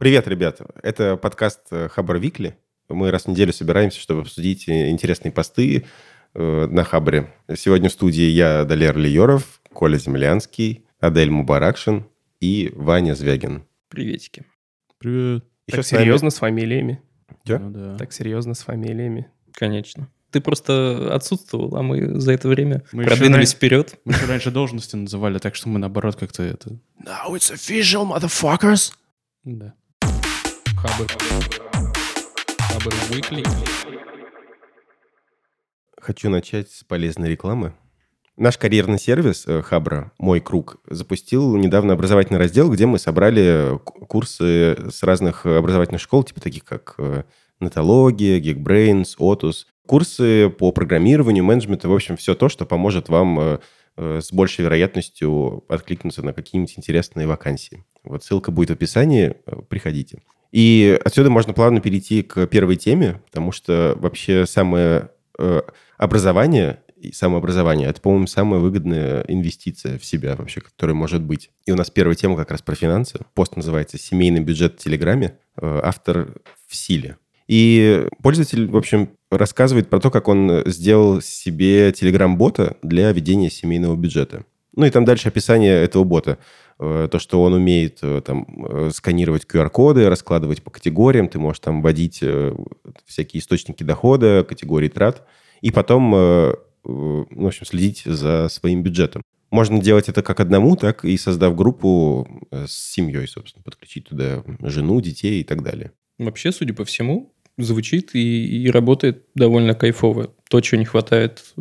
Привет, ребята. Это подкаст э, Хабр Викли. Мы раз в неделю собираемся, чтобы обсудить э, интересные посты э, на Хабре. Сегодня в студии я, Далер Лиоров, Коля Землянский, Адель Мубаракшин и Ваня Звягин. Приветики. Привет. Еще так с серьезно с фамилиями. Да? Ну да. Так серьезно с фамилиями. Конечно. Ты просто отсутствовал, а мы за это время Мы еще продвинулись раньше- вперед. Мы еще раньше должности называли, так что мы наоборот как-то это... Now it's official, motherfuckers! Да. Хабр. Хабр Weekly. Хочу начать с полезной рекламы. Наш карьерный сервис э, Хабра «Мой круг» запустил недавно образовательный раздел, где мы собрали к- курсы с разных образовательных школ, типа таких как э, Нетология, Geekbrains, Otus. Курсы по программированию, менеджменту, в общем, все то, что поможет вам э, э, с большей вероятностью откликнуться на какие-нибудь интересные вакансии. Вот ссылка будет в описании, э, приходите. И отсюда можно плавно перейти к первой теме, потому что вообще самое э, образование и самообразование это, по-моему, самая выгодная инвестиция в себя вообще, которая может быть. И у нас первая тема как раз про финансы. Пост называется «Семейный бюджет в Телеграме». Э, Автор в силе. И пользователь, в общем, рассказывает про то, как он сделал себе телеграм-бота для ведения семейного бюджета. Ну и там дальше описание этого бота. Э, То, что он умеет э, там э, сканировать QR-коды, раскладывать по категориям, ты можешь там вводить всякие источники дохода, категории трат, и потом, э, в общем, следить за своим бюджетом. Можно делать это как одному, так и создав группу с семьей, собственно, подключить туда жену, детей и так далее. Вообще, судя по всему, звучит и, и работает довольно кайфово. То, чего не хватает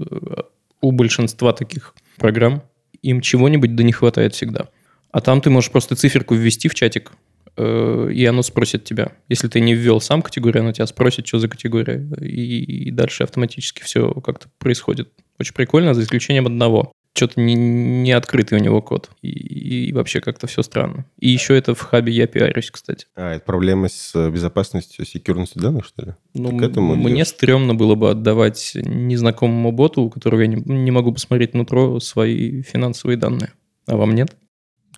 у большинства таких программ, им чего-нибудь да не хватает всегда. А там ты можешь просто циферку ввести в чатик, э, и оно спросит тебя. Если ты не ввел сам категорию, оно тебя спросит, что за категория. И, и дальше автоматически все как-то происходит. Очень прикольно, за исключением одного. Что-то не, не открытый у него код. И, и вообще как-то все странно. И еще это в хабе я пиарюсь, кстати. А, это проблема с э, безопасностью, секьюрностью данных, что ли? Ну, Ты к этому мне идешь? стрёмно было бы отдавать незнакомому боту, у которого я не, не могу посмотреть нутро, свои финансовые данные. А вам нет?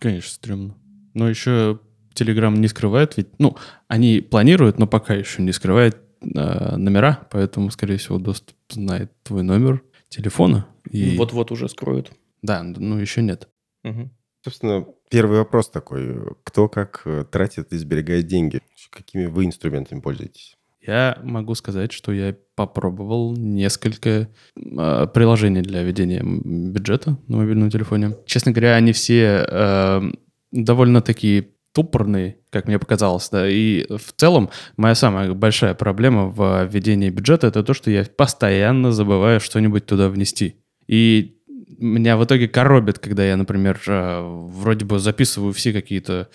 Конечно, стрёмно. Но еще Telegram не скрывает, ведь, ну, они планируют, но пока еще не скрывает э, номера, поэтому, скорее всего, доступ знает твой номер телефона. И... Вот-вот уже скроют. Да, ну еще нет. Мгм. Собственно, первый вопрос такой. Кто как э, тратит и сберегает деньги? Какими вы инструментами пользуетесь? Я могу сказать, что я попробовал несколько э, приложений для ведения бюджета на мобильном телефоне. Честно говоря, они все э, довольно такие тупорные, как мне показалось, да, и в целом моя самая большая проблема в ведении бюджета это то, что я постоянно забываю что-нибудь туда внести. И меня в итоге коробит, когда я, например, э, вроде бы записываю все какие-то,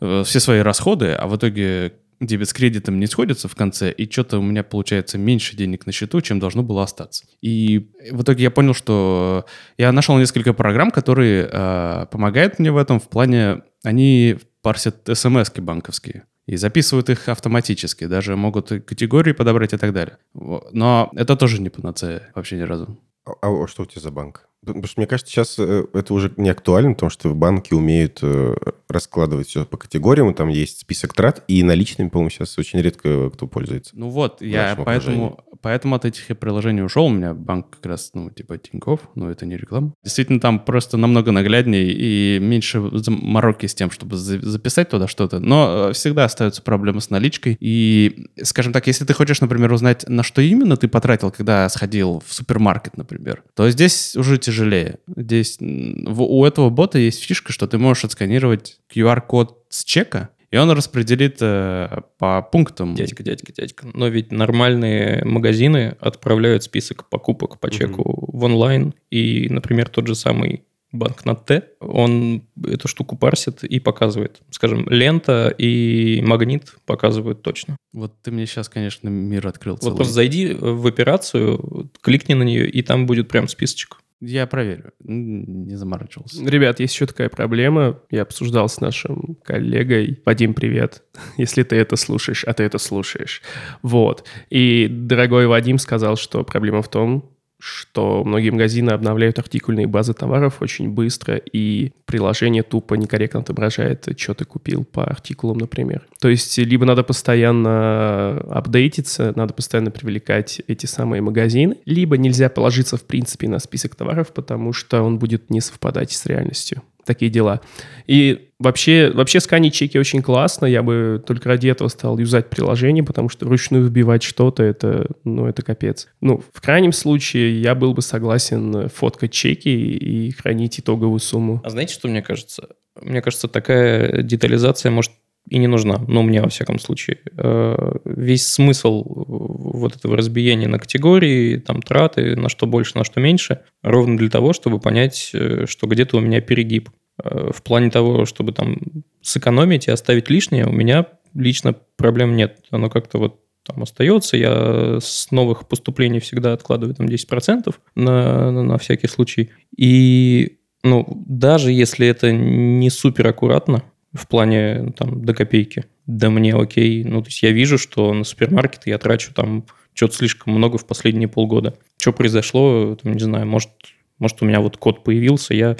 э, все свои расходы, а в итоге дебет с кредитом не сходится в конце, и что-то у меня получается меньше денег на счету, чем должно было остаться. И в итоге я понял, что я нашел несколько программ, которые э, помогают мне в этом в плане, они парсят смс банковские и записывают их автоматически, даже могут категории подобрать и так далее. Но это тоже не панацея вообще ни разу. А, а что у тебя за банк? Потому что мне кажется, сейчас э, это уже не актуально, потому что банки умеют э, раскладывать все по категориям, там есть список трат, и наличными, по-моему, сейчас очень редко кто пользуется. Ну вот, я поэтому, поэтому от этих приложений ушел. У меня банк как раз, ну, типа Тинькофф, но это не реклама. Действительно, там просто намного нагляднее и меньше мороки с тем, чтобы за- записать туда что-то. Но э, всегда остаются проблемы с наличкой. И, скажем так, если ты хочешь, например, узнать, на что именно ты потратил, когда сходил в супермаркет, например, то здесь уже тяжелее. Здесь в- у этого бота есть фишка, что ты можешь отсканировать QR-код с чека, и он распределит э, по пунктам. Дядька, дядька, дядька. Но ведь нормальные магазины отправляют список покупок по чеку в онлайн. И, например, тот же самый банк на Т, он эту штуку парсит и показывает. Скажем, лента и магнит показывают точно. Вот ты мне сейчас, конечно, мир открыл целый. Вот просто зайди в операцию, кликни на нее, и там будет прям списочек. Я проверю. Не заморачивался. Ребят, есть еще такая проблема. Я обсуждал с нашим коллегой. Вадим, привет. Если ты это слушаешь, а ты это слушаешь. Вот. И дорогой Вадим сказал, что проблема в том, что многие магазины обновляют артикульные базы товаров очень быстро, и приложение тупо некорректно отображает, что ты купил по артикулам, например. То есть либо надо постоянно апдейтиться, надо постоянно привлекать эти самые магазины, либо нельзя положиться в принципе на список товаров, потому что он будет не совпадать с реальностью такие дела. И вообще, вообще сканить чеки очень классно. Я бы только ради этого стал юзать приложение, потому что вручную вбивать что-то, это, ну, это капец. Ну, в крайнем случае, я был бы согласен фоткать чеки и хранить итоговую сумму. А знаете, что мне кажется? Мне кажется, такая детализация может и не нужна, но мне, во всяком случае. Э, весь смысл вот этого разбиения на категории, там, траты, на что больше, на что меньше, ровно для того, чтобы понять, э, что где-то у меня перегиб. Э, в плане того, чтобы там сэкономить и оставить лишнее, у меня лично проблем нет. Оно как-то вот там остается. Я с новых поступлений всегда откладываю там 10% на, на, всякий случай. И ну, даже если это не супер аккуратно, в плане там до копейки, да мне окей. Ну, то есть я вижу, что на супермаркеты я трачу там что-то слишком много в последние полгода. Что произошло, там, не знаю, может, может у меня вот код появился, я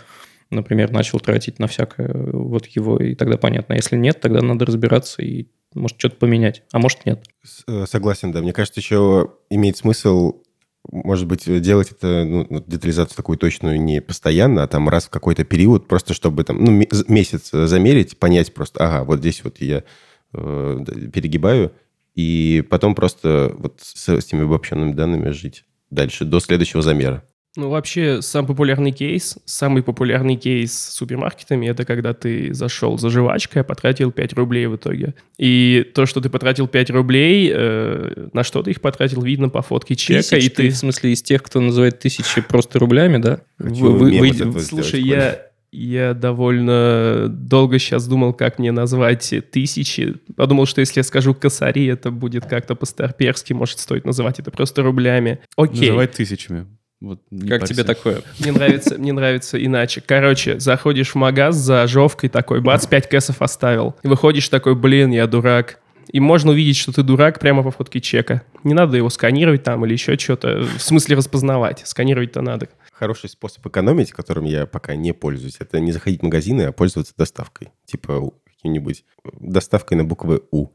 например, начал тратить на всякое вот его, и тогда понятно. Если нет, тогда надо разбираться и может что-то поменять, а может нет. Э, согласен, да. Мне кажется, еще имеет смысл может быть, делать это, ну, детализацию такую точную не постоянно, а там раз в какой-то период, просто чтобы там, ну, месяц замерить, понять просто, ага, вот здесь вот я э, перегибаю, и потом просто вот с, с этими обобщенными данными жить дальше, до следующего замера. Ну, вообще, самый популярный кейс, самый популярный кейс с супермаркетами, это когда ты зашел за жвачкой, а потратил 5 рублей в итоге. И то, что ты потратил 5 рублей, э, на что ты их потратил, видно по фотке чека. Тысяч, и ты... В смысле, из тех, кто называет тысячи просто рублями, да? Вы, вы, вы, слушай, я, я довольно долго сейчас думал, как мне назвать тысячи. Подумал, что если я скажу косари, это будет как-то по-старперски, может, стоит называть это просто рублями. Окей. Называй тысячами. Вот как тебе такое? Мне нравится, мне нравится иначе. Короче, заходишь в магаз за жовкой такой, бац, 5 кэсов оставил. И выходишь такой, блин, я дурак. И можно увидеть, что ты дурак прямо по фотке чека. Не надо его сканировать там или еще что-то. В смысле распознавать. Сканировать-то надо. Хороший способ экономить, которым я пока не пользуюсь, это не заходить в магазины, а пользоваться доставкой. Типа каким-нибудь доставкой на буквы У.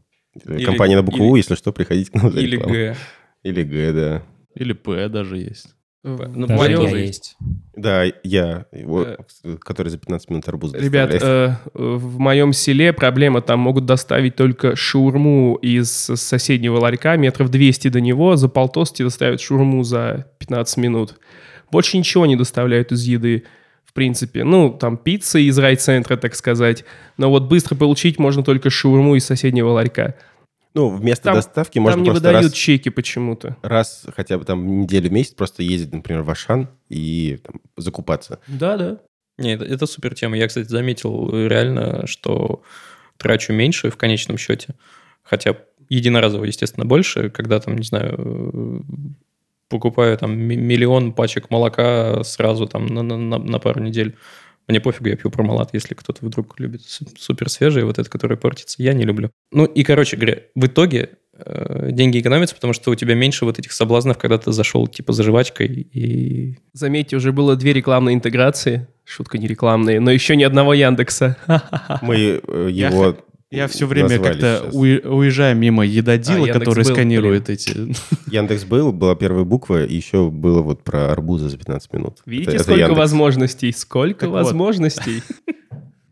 Или, Компания на букву или, У, если что, приходите к нам за Или Г. Или Г, да. Или П даже есть. Ну, Даже моем... есть. Да, я, его, э, который за 15 минут арбуз Ребят, э, в моем селе проблема, там могут доставить только шурму из соседнего ларька, метров 200 до него, за полтости доставят шурму за 15 минут. Больше ничего не доставляют из еды, в принципе. Ну, там пицца из райцентра, так сказать. Но вот быстро получить можно только шурму из соседнего ларька. Ну, вместо там, доставки можно там не просто выдают раз, чеки почему-то. Раз хотя бы там неделю, месяц просто ездить, например, в Ашан и там, закупаться. Да, да. Не, это, это супер тема. Я, кстати, заметил реально, что трачу меньше в конечном счете. Хотя единоразово, естественно, больше, когда там, не знаю, покупаю там миллион пачек молока сразу там на, на, на пару недель. Мне пофигу, я пью промалат, если кто-то вдруг любит супер свежий, вот этот, который портится. Я не люблю. Ну и, короче говоря, в итоге э, деньги экономятся, потому что у тебя меньше вот этих соблазнов, когда ты зашел типа за жвачкой и... Заметьте, уже было две рекламные интеграции. Шутка не рекламные, но еще ни одного Яндекса. Мы э, его я все время как-то уезжаю мимо едодила, а, который был, сканирует блин. эти... Яндекс был, была первая буква, и еще было вот про арбузы за 15 минут. Видите, это, сколько это возможностей? Сколько так возможностей? Вот.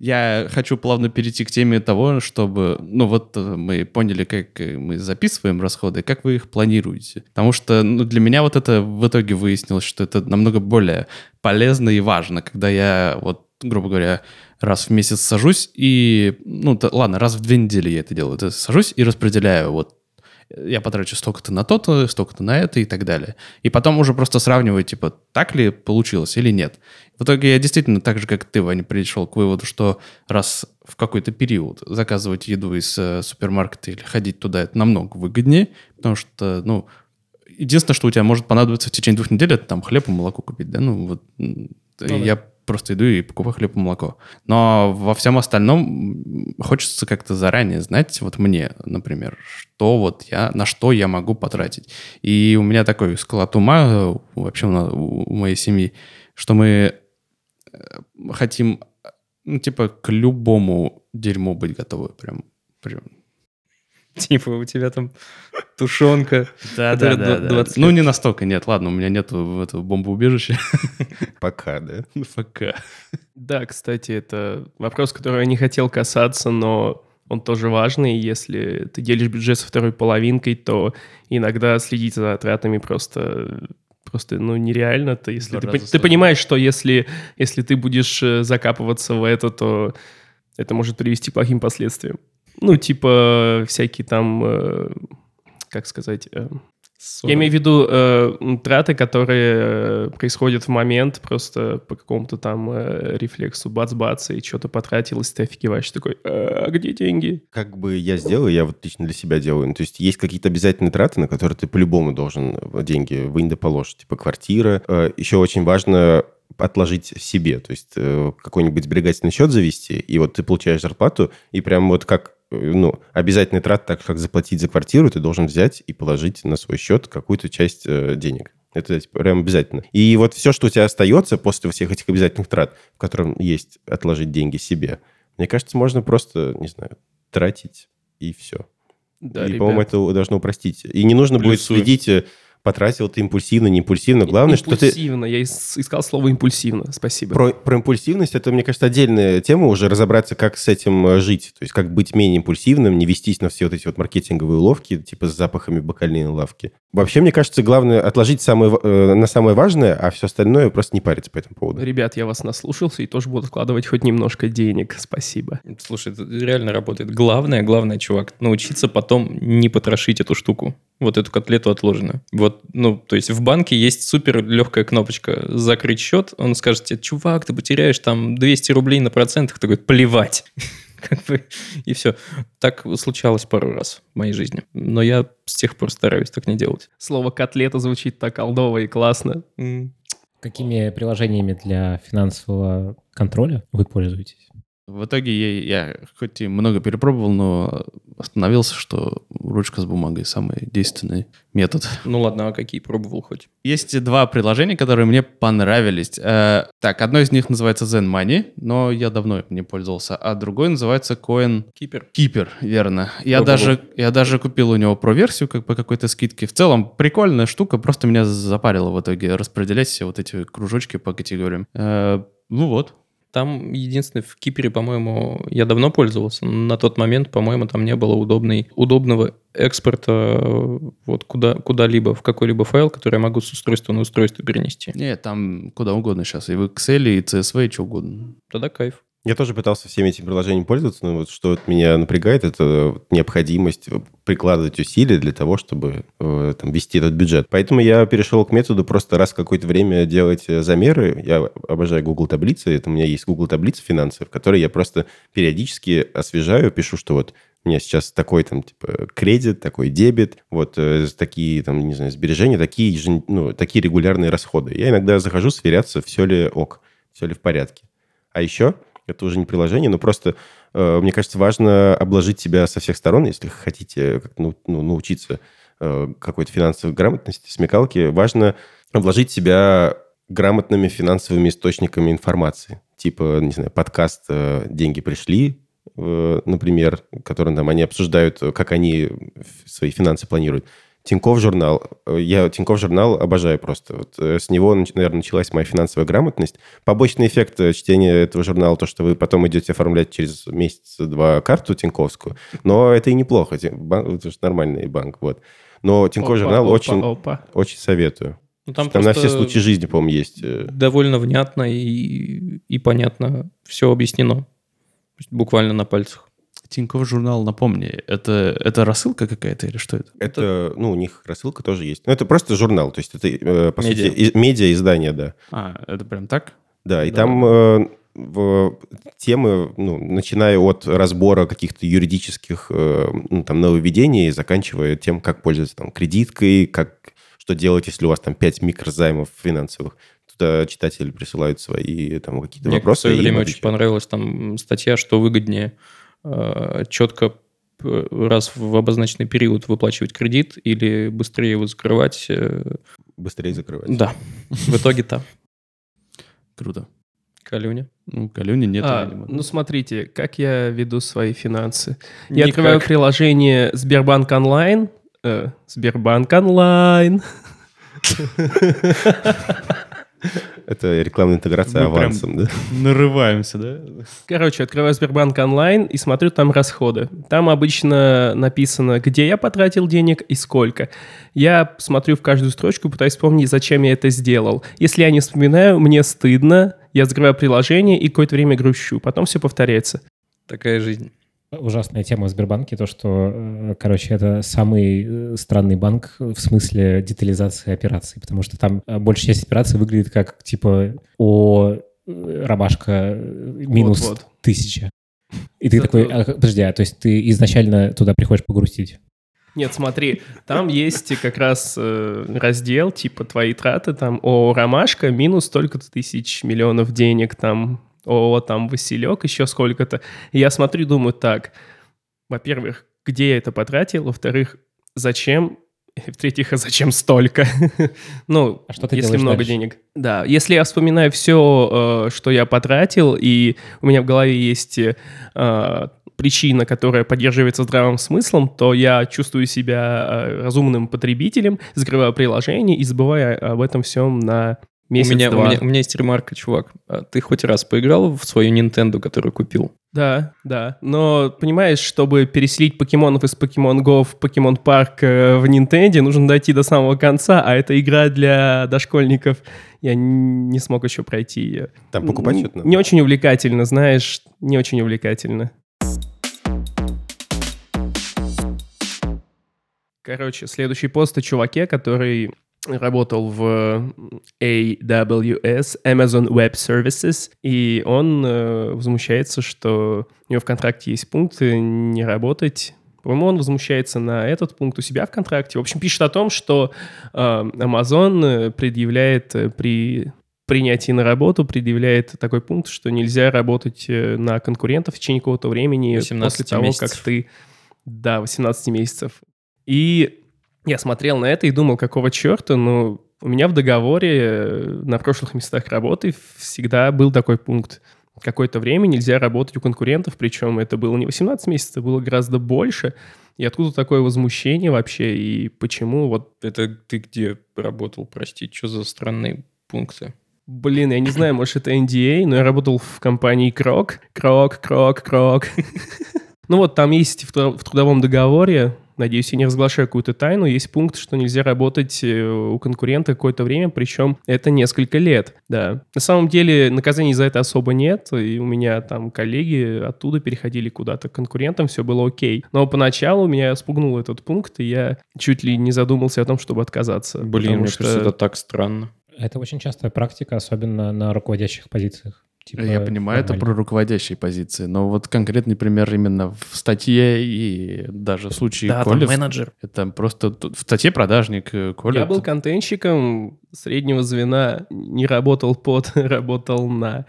Я хочу плавно перейти к теме того, чтобы, ну вот э, мы поняли, как э, мы записываем расходы, как вы их планируете. Потому что ну, для меня вот это в итоге выяснилось, что это намного более полезно и важно, когда я вот, грубо говоря, раз в месяц сажусь и, ну, то, ладно, раз в две недели я это делаю. Это сажусь и распределяю вот я потрачу столько-то на то-то, столько-то на это и так далее. И потом уже просто сравниваю, типа, так ли получилось или нет. В итоге я действительно так же, как ты, Ваня, пришел к выводу, что раз в какой-то период заказывать еду из э, супермаркета или ходить туда, это намного выгоднее, потому что, ну, единственное, что у тебя может понадобиться в течение двух недель, это там хлеб и молоко купить, да, ну, вот ну, я просто иду и покупаю хлеб и молоко. Но во всем остальном хочется как-то заранее знать, вот мне, например, что вот я, на что я могу потратить. И у меня такой склад ума, вообще у моей семьи, что мы э, хотим, ну, типа, к любому дерьму быть готовы. Прям, прям Типа у тебя там тушенка. Да, да, да. Ну, не настолько, нет. Ладно, у меня нет этого бомбоубежища. Пока, да? Пока. Да, кстати, это вопрос, который я не хотел касаться, но он тоже важный. Если ты делишь бюджет со второй половинкой, то иногда следить за тратами просто просто ну, нереально. То если ты, ты понимаешь, что если, если ты будешь э, закапываться в это, то это может привести к плохим последствиям. Ну, типа всякие там, э, как сказать... Э, я имею в виду э, траты, которые э, происходят в момент просто по какому-то там э, рефлексу бац-бац, и что-то потратилось, ты офигеваешь такой, а где деньги? Как бы я сделал, я вот лично для себя делаю. Ну, то есть есть какие-то обязательные траты, на которые ты по-любому должен деньги да положь. Типа квартира. Э, еще очень важно отложить себе, то есть э, какой-нибудь сберегательный счет завести, и вот ты получаешь зарплату, и прям вот как ну, обязательный трат, так как заплатить за квартиру, ты должен взять и положить на свой счет какую-то часть э, денег. Это прям обязательно. И вот все, что у тебя остается после всех этих обязательных трат, в котором есть отложить деньги себе, мне кажется, можно просто, не знаю, тратить и все. Да, и, по-моему, это должно упростить. И не нужно Плюсую. будет следить э, потратил ты импульсивно, не импульсивно. Главное, что ты... Импульсивно, я искал слово импульсивно, спасибо. Про, про импульсивность, это, мне кажется, отдельная тема уже, разобраться, как с этим э, жить. То есть, как быть менее импульсивным, не вестись на все вот эти вот маркетинговые уловки, типа с запахами бакальной лавки. Вообще, мне кажется, главное отложить самое, э, на самое важное, а все остальное просто не париться по этому поводу. Ребят, я вас наслушался и тоже буду вкладывать хоть немножко денег. Спасибо. Слушай, это реально работает. Главное, главное, чувак, научиться потом не потрошить эту штуку вот эту котлету отложенную. Вот, ну, то есть в банке есть супер легкая кнопочка «Закрыть счет». Он скажет тебе, чувак, ты потеряешь там 200 рублей на процентах. Такой, плевать. Как бы, и все. Так случалось пару раз в моей жизни. Но я с тех пор стараюсь так не делать. Слово «котлета» звучит так колдово и классно. Какими приложениями для финансового контроля вы пользуетесь? В итоге я, я хоть и много перепробовал, но остановился, что ручка с бумагой самый действенный метод. Ну ладно, а какие пробовал хоть? Есть два приложения, которые мне понравились. Э, так, одно из них называется Zen Money, но я давно не пользовался, а другой называется Coin Keeper. Keeper, верно. Я даже, я даже купил у него про-версию как по какой-то скидке. В целом, прикольная штука, просто меня запарило в итоге распределять все вот эти кружочки по категориям. Э, ну вот, там единственное, в Кипере, по-моему, я давно пользовался. На тот момент, по-моему, там не было удобной, удобного экспорта э, вот куда, куда-либо, в какой-либо файл, который я могу с устройства на устройство перенести. Нет, там куда угодно сейчас. И в Excel, и CSV, и что угодно. Тогда кайф. Я тоже пытался всеми этими приложениями пользоваться, но вот что вот меня напрягает, это необходимость прикладывать усилия для того, чтобы э, там, вести этот бюджет. Поэтому я перешел к методу просто раз в какое-то время делать э, замеры. Я обожаю Google таблицы. Это у меня есть Google таблица финансов, в которой я просто периодически освежаю, пишу, что вот у меня сейчас такой там типа кредит, такой дебет, вот э, такие там, не знаю, сбережения, такие, ну, такие регулярные расходы. Я иногда захожу сверяться, все ли ок, все ли в порядке. А еще это уже не приложение, но просто, э, мне кажется, важно обложить себя со всех сторон, если хотите ну, научиться э, какой-то финансовой грамотности, смекалки, важно обложить себя грамотными финансовыми источниками информации. Типа, не знаю, подкаст э, «Деньги пришли», например, который там они обсуждают, как они свои финансы планируют. Тиньков журнал. Я Тиньков журнал обожаю просто. Вот э, с него, наверное, началась моя финансовая грамотность. Побочный эффект э, чтения этого журнала, то, что вы потом идете оформлять через месяц-два карту Тиньковскую. Но это и неплохо. Это же нормальный банк. Вот. Но Тиньков опа, журнал опа, очень, опа. очень советую. Ну, там, там на все случаи жизни, по-моему, есть. Э. Довольно внятно и, и понятно все объяснено. Буквально на пальцах. Тинькофф журнал, напомни, это, это рассылка какая-то или что это? Это, ну, у них рассылка тоже есть. Ну, это просто журнал, то есть это, э, по медиа. сути, медиа-издание, да. А, это прям так? Да, и да. там э, в темы, ну, начиная от разбора каких-то юридических э, ну, там, нововведений, заканчивая тем, как пользоваться там кредиткой, как, что делать, если у вас там 5 микрозаймов финансовых. туда читатели присылают свои там какие-то Мне вопросы. в свое и время очень понравилась там статья, что выгоднее четко п- раз в обозначенный период выплачивать кредит или быстрее его закрывать. э, Быстрее закрывать. Да, в итоге-то. Круто. Калюня. Ну, Калюни нет, А, видимо. ну смотрите, как я веду свои финансы. Я Никак. открываю приложение Сбербанк онлайн. э, Сбербанк онлайн. Это рекламная интеграция Мы прям- авансом, да? Нарываемся, да? Короче, открываю Сбербанк онлайн и смотрю там расходы. Там обычно написано, где я потратил денег и сколько. Я смотрю в каждую строчку, пытаюсь вспомнить, зачем я это сделал. Если я не вспоминаю, мне стыдно, я закрываю приложение и какое-то время грущу. Потом все повторяется. Такая жизнь. Ужасная тема в Сбербанке, то, что, э, короче, это самый э, странный банк в смысле детализации операций, потому что там э, большая часть операций выглядит как, типа, о, ромашка э, минус Вот-вот. тысяча. И ты Зато- такой, а, подожди, а то есть ты изначально туда приходишь погрустить? Нет, смотри, там есть как раз э, раздел, типа твои траты, там, о, ромашка, минус столько-то тысяч миллионов денег, там, о, там, Василек, еще сколько-то. И я смотрю, думаю, так, во-первых, где я это потратил, во-вторых, зачем, и в-третьих, а зачем столько? ну, А что ты если много дальше? денег. Да, если я вспоминаю все, что я потратил, и у меня в голове есть э, причина, которая поддерживается здравым смыслом, то я чувствую себя э, разумным потребителем, закрываю приложение и забываю об этом всем на У меня, у, месяц-два. меня, у меня есть ремарка, чувак. А Ты хоть раз поиграл в свою Nintendo, которую купил? Да, да. Но, понимаешь, чтобы переселить покемонов из Pokemon Go в Pokemon Park э, в Nintendo, нужно дойти до самого конца, а это игра для дошкольников. Я не смог еще пройти ее. Там покупать что-то надо? Не очень увлекательно, знаешь, не очень увлекательно. Короче, следующий пост о чуваке, который работал в AWS, Amazon Web Services, и он э, возмущается, что у него в контракте есть пункты не работать. По-моему, он возмущается на этот пункт у себя в контракте. В общем, пишет о том, что э, Amazon э, предъявляет э, при принятии на работу предъявляет такой пункт, что нельзя работать э, на конкурентов в течение какого-то времени 18 после того, месяцев. как ты... Да, 18 месяцев. И я смотрел на это и думал, какого черта, ну, у меня в договоре э, на прошлых местах работы всегда был такой пункт. Какое-то время нельзя работать у конкурентов, причем это было не 18 месяцев, это было гораздо больше. И откуда такое возмущение вообще, и почему вот Это ты где работал, прости? Что за странные пункты? Блин, я не знаю, может, это NDA, но я работал в компании Крок. Крок, Крок, Крок. Ну вот, там есть в трудовом договоре, надеюсь, я не разглашаю какую-то тайну, есть пункт, что нельзя работать э, у конкурента какое-то время, причем это несколько лет, да. На самом деле наказаний за это особо нет, и у меня там коллеги оттуда переходили куда-то к конкурентам, все было окей. Но поначалу меня спугнул этот пункт, и я чуть ли не задумался о том, чтобы отказаться. Блин, потому мне что- кажется, это так странно. Это очень частая практика, особенно на руководящих позициях. Типа, Я понимаю, это про руководящие позиции, но вот конкретный пример именно в статье и даже в случае Да, Коли, менеджер. это просто в статье продажник э, Коля. Я был контентщиком среднего звена, не работал под, работал на.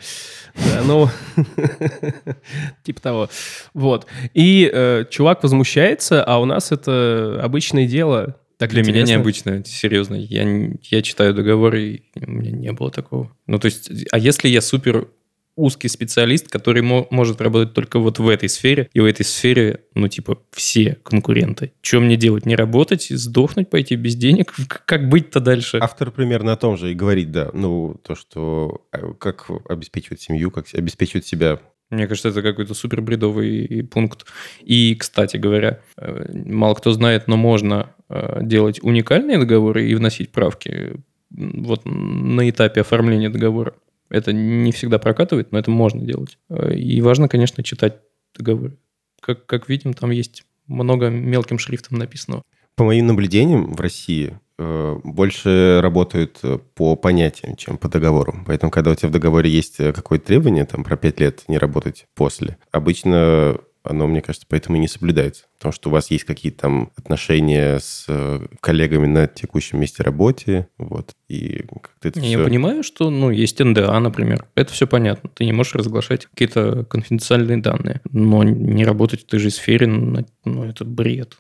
Да, ну, типа того. Вот. И э, чувак возмущается, а у нас это обычное дело. Так Для меня интересно. необычно, серьезно. Я, я читаю договоры, и у меня не было такого. Ну, то есть, а если я супер узкий специалист, который мо- может работать только вот в этой сфере, и в этой сфере, ну, типа, все конкуренты. Что мне делать? Не работать, сдохнуть, пойти без денег? Как быть-то дальше? Автор примерно о том же и говорит, да. Ну, то, что э, как обеспечивать семью, как обеспечивать себя. Мне кажется, это какой-то супер бредовый пункт. И, кстати говоря, э, мало кто знает, но можно э, делать уникальные договоры и вносить правки вот на этапе оформления договора. Это не всегда прокатывает, но это можно делать. Э, И важно, конечно, читать договоры. Как, как видим, там есть много мелким шрифтом написанного. По моим наблюдениям в России э, больше работают э, по понятиям, чем по договору. Поэтому, когда у тебя в договоре есть какое-то требование, там, про 5 лет не работать после, обычно оно, мне кажется, поэтому и не соблюдается. Потому что у вас есть какие-то там отношения с э, коллегами на текущем месте работы, вот, и как-то это Я все... понимаю, что, ну, есть НДА, например. Это все понятно. Ты не можешь разглашать какие-то конфиденциальные данные. Но не работать в той же сфере, ну, ну, это бред.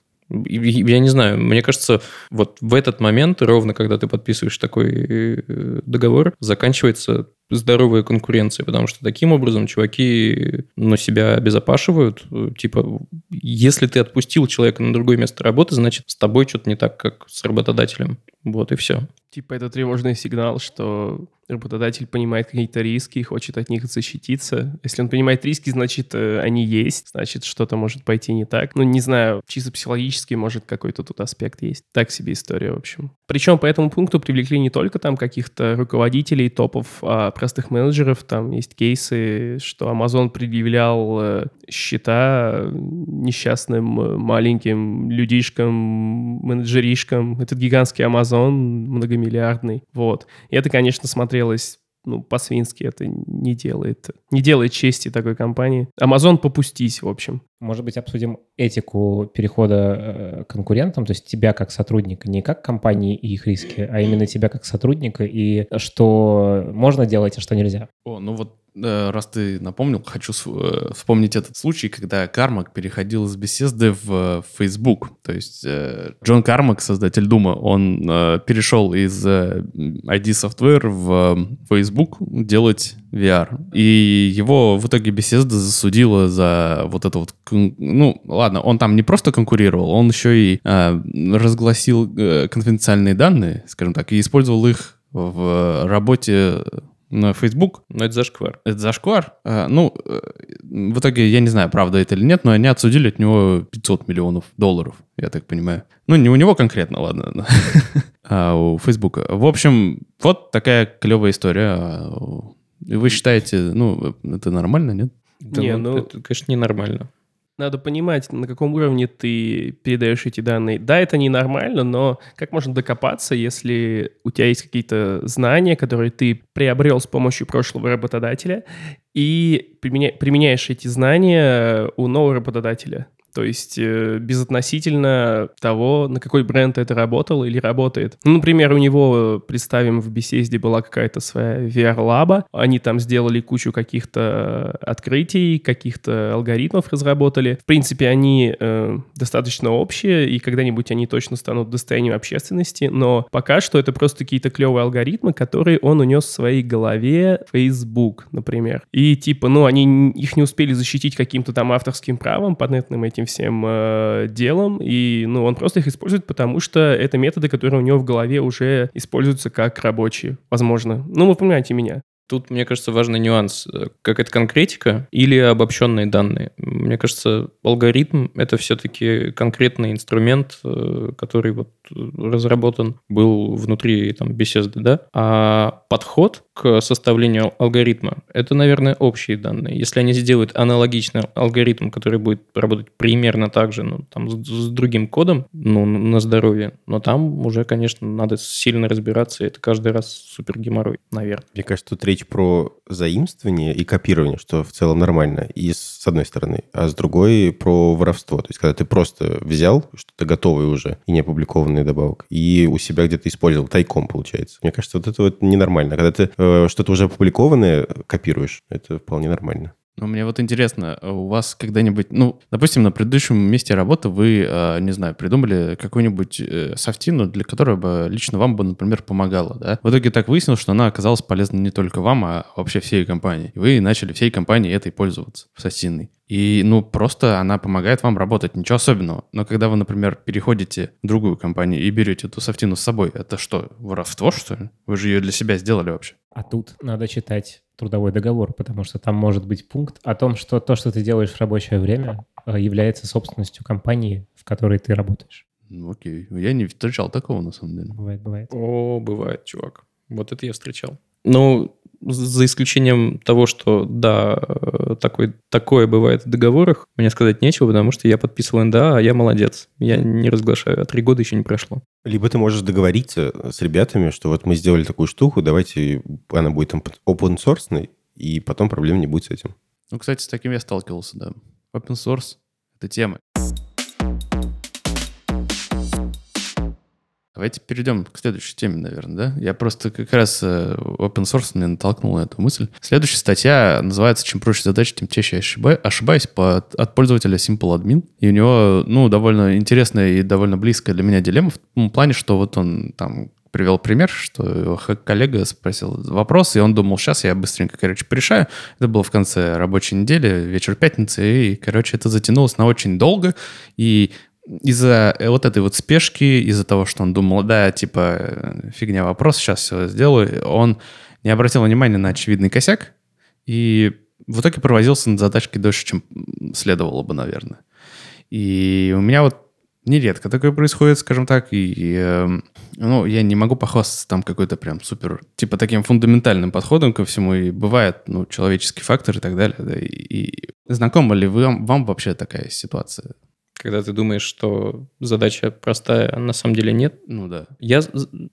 Я не знаю, мне кажется, вот в этот момент, ровно когда ты подписываешь такой э, договор, заканчивается здоровая конкуренция, потому что таким образом чуваки ну, себя обезопашивают. Типа, если ты отпустил человека на другое место работы, значит, с тобой что-то не так, как с работодателем. Вот и все. Типа это тревожный сигнал, что работодатель понимает какие-то риски и хочет от них защититься. Если он понимает риски, значит, э, они есть, значит, что-то может пойти не так. Ну, не знаю, чисто психологически, может, какой-то тут аспект есть. Так себе история, в общем. Причем по этому пункту привлекли не только там каких-то руководителей, топов, а простых менеджеров. Там есть кейсы, что Amazon предъявлял э, счета несчастным э, маленьким людишкам, менеджеришкам. Этот гигантский Amazon многомиллиардный. Вот. И это, конечно, смотрелось ну, по-свински это не делает, не делает чести такой компании. Amazon попустись, в общем. Может быть, обсудим этику перехода э, конкурентам, то есть тебя как сотрудника, не как компании и их риски, а именно тебя как сотрудника, и что можно делать, а что нельзя. О, ну вот раз ты напомнил, хочу э, вспомнить этот случай, когда Кармак переходил из беседы в э, Facebook. То есть э, Джон Кармак, создатель Дума, он э, перешел из э, ID Software в э, Facebook делать VR. И его в итоге беседа засудила за вот это вот... Ну, ладно, он там не просто конкурировал, он еще и э, разгласил э, конфиденциальные данные, скажем так, и использовал их в работе на Facebook. Но это зашквар. Это зашквар. Э, Ну, э, в итоге, я не знаю, правда это или нет, но они отсудили от него 500 миллионов долларов, я так понимаю. Ну, не у него конкретно, ладно, а у Фейсбука. В общем, вот такая клевая история. А вы считаете, ну, это нормально, нет? Да, Не, ну, ну- это, конечно, ненормально. Надо понимать, на каком уровне ты передаешь эти данные. Да, это ненормально, но как можно докопаться, если у тебя есть какие-то знания, которые ты приобрел с помощью прошлого работодателя, и применя- применяешь эти знания у нового работодателя? То есть э, безотносительно того, на какой бренд это работал или работает. Ну, например, у него, представим, в беседе была какая-то своя VR-лаба, они там сделали кучу каких-то открытий, каких-то алгоритмов разработали. В принципе, они э, достаточно общие, и когда-нибудь они точно станут достоянием общественности, но пока что это просто какие-то клевые алгоритмы, которые он унес в своей голове Facebook, например. И типа, ну, они их не успели защитить каким-то там авторским правом, патентным этим всем э, делом, и, ну, он просто их использует, потому что это методы, которые у него в голове уже используются как рабочие, возможно. Ну, вы понимаете меня. Тут, мне кажется, важный нюанс. э, Какая-то конкретика или обобщенные данные. Мне кажется, алгоритм — это все-таки конкретный инструмент, э, который вот э, разработан был внутри там, беседы, да? А подход к составлению алгоритма — это, наверное, общие данные. Если они сделают аналогичный алгоритм, который будет работать примерно так же, ну, там, с, с другим кодом, ну, на здоровье, но там уже, конечно, надо сильно разбираться, и это каждый раз супер геморрой, наверное. Мне кажется, тут речь про заимствование и копирование, что в целом нормально, и с одной стороны, а с другой про воровство. То есть, когда ты просто взял что-то готовое уже и не опубликованное добавок, и у себя где-то использовал тайком, получается. Мне кажется, вот это вот ненормально. Когда ты э, что-то уже опубликованное копируешь, это вполне нормально. Ну, мне вот интересно, у вас когда-нибудь, ну, допустим, на предыдущем месте работы вы, э, не знаю, придумали какую-нибудь э, софтину, для которой бы лично вам бы, например, помогала, да? В итоге так выяснилось, что она оказалась полезна не только вам, а вообще всей компании. И вы начали всей компании этой пользоваться, софтиной. И, ну, просто она помогает вам работать, ничего особенного. Но когда вы, например, переходите в другую компанию и берете эту софтину с собой, это что, воровство, что ли? Вы же ее для себя сделали вообще. А тут надо читать трудовой договор, потому что там может быть пункт о том, что то, что ты делаешь в рабочее время, э, является собственностью компании, в которой ты работаешь. Ну, окей. Я не встречал такого, на самом деле. Бывает, бывает. О, бывает, чувак. Вот это я встречал. Ну, за исключением того, что, да, э, такой, такое бывает в договорах, мне сказать нечего, потому что я подписывал НДА, а я молодец. Я не разглашаю, а три года еще не прошло. Либо ты можешь договориться с ребятами, что вот мы сделали такую штуку, давайте она будет там open source, и потом проблем не будет с этим. Ну, кстати, с таким я сталкивался, да. open source — это тема. Давайте перейдем к следующей теме, наверное, да? Я просто как раз э, open source меня натолкнул на эту мысль. Следующая статья называется «Чем проще задача, тем чаще я ошиба- ошибаюсь» по, от пользователя Simple Admin. И у него, ну, довольно интересная и довольно близкая для меня дилемма в том плане, что вот он там привел пример, что его коллега спросил вопрос, и он думал, сейчас я быстренько, короче, порешаю. Это было в конце рабочей недели, вечер пятницы, и, короче, это затянулось на очень долго, и из-за э, вот этой вот спешки, из-за того, что он думал, да, типа, э, фигня вопрос, сейчас все сделаю, он не обратил внимания на очевидный косяк, и в итоге провозился над задачкой дольше, чем следовало бы, наверное. И у меня вот нередко такое происходит, скажем так, и, и, э, ну, я не могу похвастаться там какой-то прям супер, типа таким фундаментальным подходом ко всему, и бывает, ну, человеческий фактор и так далее, да, и, и знакома ли вам, вам вообще такая ситуация? Когда ты думаешь, что задача простая, а на самом деле нет. Ну да. Я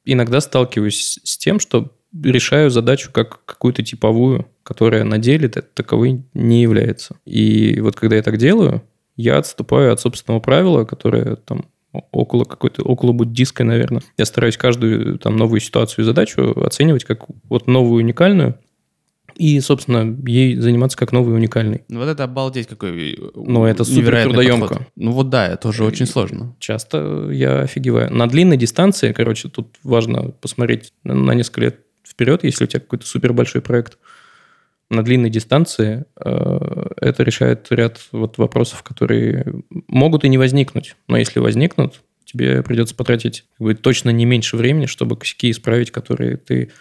иногда сталкиваюсь с тем, что решаю задачу как какую-то типовую, которая на деле та- таковой не является. И вот когда я так делаю, я отступаю от собственного правила, которое там около какой-то, около буддистской, наверное. Я стараюсь каждую там новую ситуацию и задачу оценивать как вот новую уникальную, и, собственно, ей заниматься как новый уникальный. Ну вот это обалдеть какой э, Ну, это супер трудоемко. подход. Ну вот да, это уже очень сложно. Часто я офигеваю. На длинной дистанции, короче, тут важно посмотреть на- на несколько лет вперед, если у тебя какой-то супер большой проект. На длинной дистанции э, это решает ряд вот вопросов, которые могут и не возникнуть. Но если возникнут, тебе придется потратить как бы, точно не меньше времени, чтобы косяки исправить, которые ты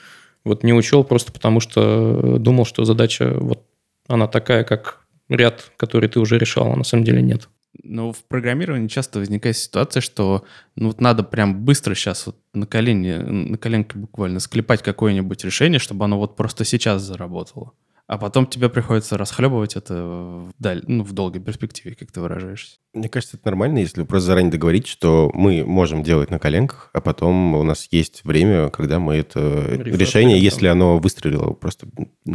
вот не учел просто потому, что думал, что задача вот она такая, как ряд, который ты уже решал, а на самом деле нет. Но в программировании часто возникает ситуация, что ну вот надо прям быстро сейчас вот на колени, на коленке буквально склепать какое-нибудь решение, чтобы оно вот просто сейчас заработало. А потом тебе приходится расхлебывать это вдаль, ну, в долгой перспективе, как ты выражаешься. Мне кажется, это нормально, если просто заранее договорить, что мы можем делать на коленках, а потом у нас есть время, когда мы это Рефакторинг, решение, да. если оно выстрелило, просто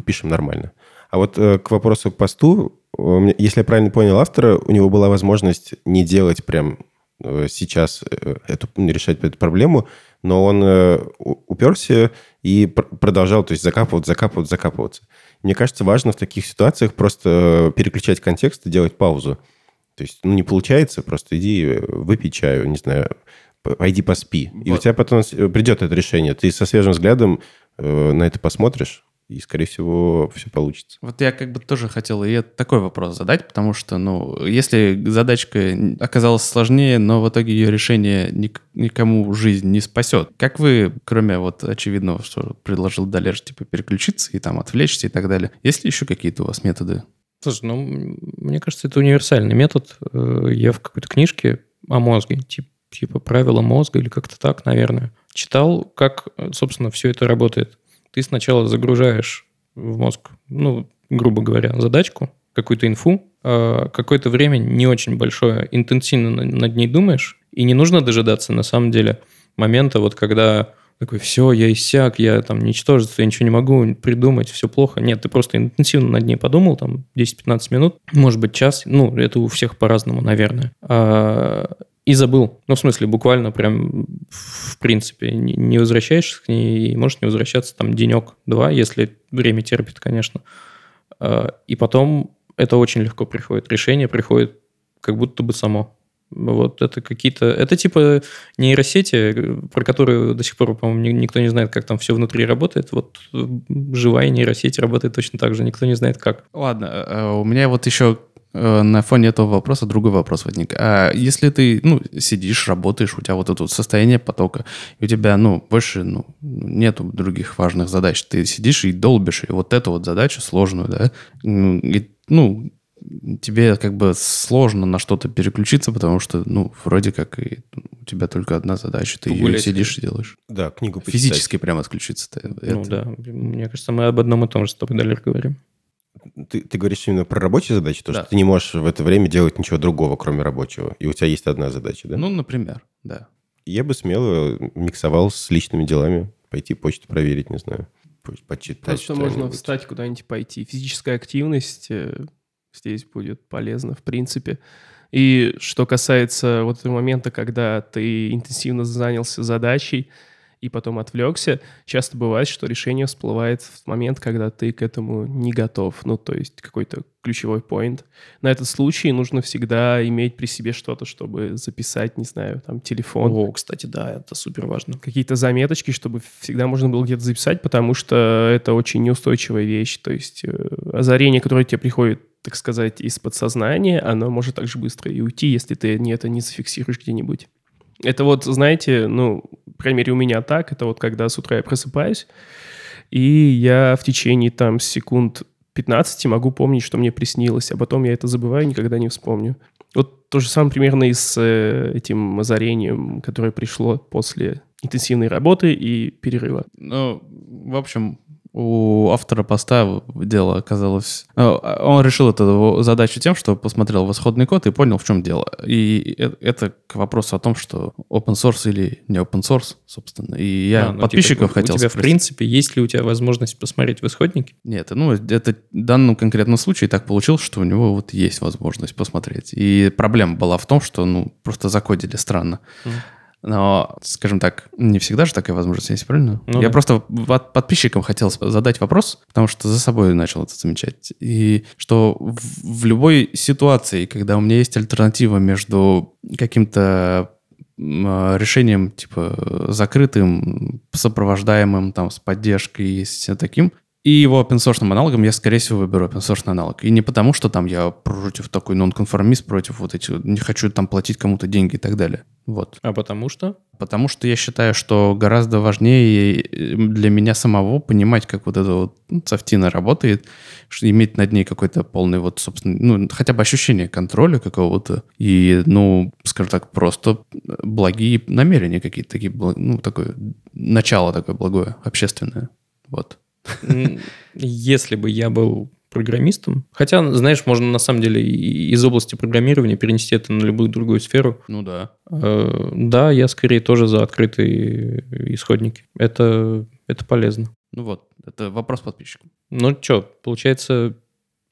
пишем нормально. А вот э, к вопросу к посту, меня- если я правильно понял автора, у него была возможность не делать прям э, сейчас э, эту, решать эту проблему, но он э, уперся и пр- продолжал, то есть закапываться, закапываться, закапываться. Мне кажется, важно в таких ситуациях просто переключать контекст и делать паузу. То есть, ну, не получается, просто иди э, выпей чаю, не знаю, пойди поспи. И у Вот. тебя потом э, придет это решение. Ты со свежим взглядом э, на это посмотришь, и, скорее всего, все получится. Вот я как бы тоже хотел и такой вопрос задать, потому что, ну, если задачка оказалась сложнее, но в итоге ее решение ник- никому жизнь не спасет, как вы, кроме вот очевидного, что предложил Далер, типа переключиться и там отвлечься и так далее, есть ли еще какие-то у вас методы? Слушай, ну, мне кажется, это универсальный метод. Э, Я в какой-то книжке о мозге, тип- типа правила мозга или как-то так, наверное, читал, как, э, собственно, все это работает. Ты сначала загружаешь в мозг, ну, грубо говоря, задачку, какую-то инфу, э, какое-то время не очень большое, интенсивно на- над ней думаешь, и не нужно дожидаться, на самом деле, момента, вот когда такой, все, я иссяк, я там ничтожество, я ничего не могу придумать, все плохо. Нет, ты просто интенсивно над ней подумал, там, 10-15 минут, может быть, час, ну, это у всех по-разному, наверное. А, и забыл. Ну, в смысле, буквально прям, в принципе, не возвращаешься к ней, и можешь не возвращаться там денек-два, если время терпит, конечно. А, И потом это очень легко приходит. Решение приходит как будто бы само. Вот это какие-то... Это типа нейросети, э, про которые до сих пор, по-моему, ни- никто не знает, как там все внутри работает. Вот э, живая нейросеть работает точно так же. Никто не знает, как. Ладно, э, у меня вот еще э, на фоне этого вопроса другой вопрос возник. А если ты, ну, сидишь, работаешь, у тебя вот это вот состояние потока, и у тебя, ну, больше, ну, нету других важных задач, ты сидишь и долбишь, и вот эту вот задачу сложную, да, м, и, ну, тебе как бы сложно на что-то переключиться, потому что, ну, вроде как и у тебя только одна задача, ты ее Погулять сидишь и делаешь. Да, книгу почитать. Физически прям отключиться. Ну да, мне кажется, мы об одном и том же с тобой далее говорим. Ты, ты говоришь именно про рабочие задачи, то, Да. что ты не можешь в это время делать ничего другого, кроме рабочего. И у тебя есть одна задача, да? Ну, например, да. Я бы смело миксовал с личными делами. Пойти почту проверить, не знаю. по- Почитать Просто можно встать куда-нибудь пойти. Физическая активность здесь будет полезно, в принципе. И что касается вот этого момента, когда ты интенсивно занялся задачей, и потом отвлекся, часто бывает, что решение всплывает в момент, когда ты к этому не готов. Ну, то есть какой-то ключевой point. На этот случай нужно всегда иметь при себе что-то, чтобы записать, не знаю, там, телефон. О, кстати, да, это супер важно. Какие-то заметочки, чтобы всегда можно было где-то записать, потому что это очень неустойчивая вещь. То есть э, озарение, которое тебе приходит так сказать, из подсознания, оно может так же быстро и уйти, если ты это не зафиксируешь где-нибудь. Это вот, знаете, ну, по крайней мере, у меня так, это вот когда с утра я просыпаюсь, и я в течение там секунд 15 могу помнить, что мне приснилось, а потом я это забываю, никогда не вспомню. Вот то же самое примерно и с э, этим озарением, которое пришло после интенсивной работы и перерыва. Ну, в общем, у автора поста дело оказалось... Э, он решил эту задачу тем, что посмотрел исходный код и понял, в чем дело. И э, это к вопросу о том, что open source или не open source, собственно. И я а, ну, подписчиков типа, хотел У тебя, спросить. в принципе, есть ли у тебя возможность посмотреть в исходнике? Нет, ну, это в данном конкретном случае так получилось, что у него вот есть возможность посмотреть. И проблема была в том, что, ну, просто закодили странно. Mm. Но, скажем так, не всегда же такая возможность есть, правильно? Ну, Я да. просто подписчикам хотел задать вопрос, потому что за собой начал это замечать. И что в, в любой ситуации, когда у меня есть альтернатива между каким-то решением, типа, закрытым, сопровождаемым, там, с поддержкой и с таким, и его open аналогом я, скорее всего, выберу open аналог. И не потому, что там я против такой нонконформист, против вот этих, не хочу там платить кому-то деньги и так далее. Вот. А потому что? Потому что я считаю, что гораздо важнее э, для меня самого понимать, как вот эта вот ну, софтина работает, иметь над ней какой-то полный вот, собственно, ну, хотя бы ощущение контроля какого-то. И, ну, скажем так, просто благие намерения какие-то такие, ну, такое начало такое благое, общественное. Вот. Если бы я был программистом. Хотя, знаешь, можно на самом деле из области программирования перенести это на любую другую сферу. Ну да. Э, да, я скорее тоже за открытые исходники. Это, это полезно. Ну вот, это вопрос подписчикам. Ну что, получается,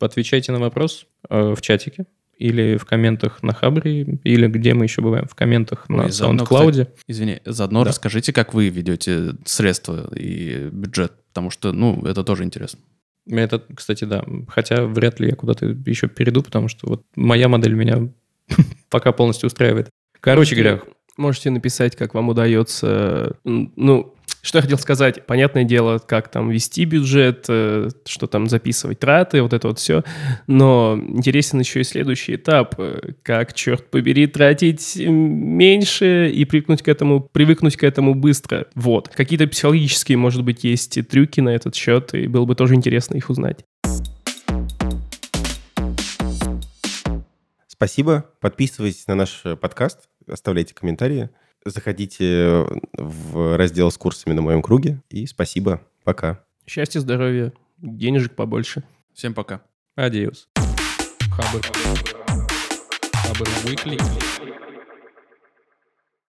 отвечайте на вопрос э, в чатике или в комментах на Хабре, или где мы еще бываем, в комментах Ой, на SoundCloud. Извини, заодно да. расскажите, как вы ведете средства и бюджет, потому что, ну, это тоже интересно. Это, кстати, да. Хотя вряд ли я куда-то еще перейду, потому что вот моя модель меня пока полностью устраивает. Короче говоря... Можете написать, как вам удается, ну, что я хотел сказать? Понятное дело, как там вести бюджет, э, что там записывать траты, вот это вот все. Но интересен еще и следующий этап. Э, как, черт побери, тратить меньше и привыкнуть к этому, привыкнуть к этому быстро. Вот. Какие-то психологические, может быть, есть трюки на этот счет, и было бы тоже интересно их узнать. Спасибо. Подписывайтесь на наш подкаст, оставляйте комментарии. Заходите в раздел с курсами на моем круге. И спасибо. Пока. Счастья, здоровья, денежек побольше. Всем пока. Адиос. Хабр. Хабр Weekly.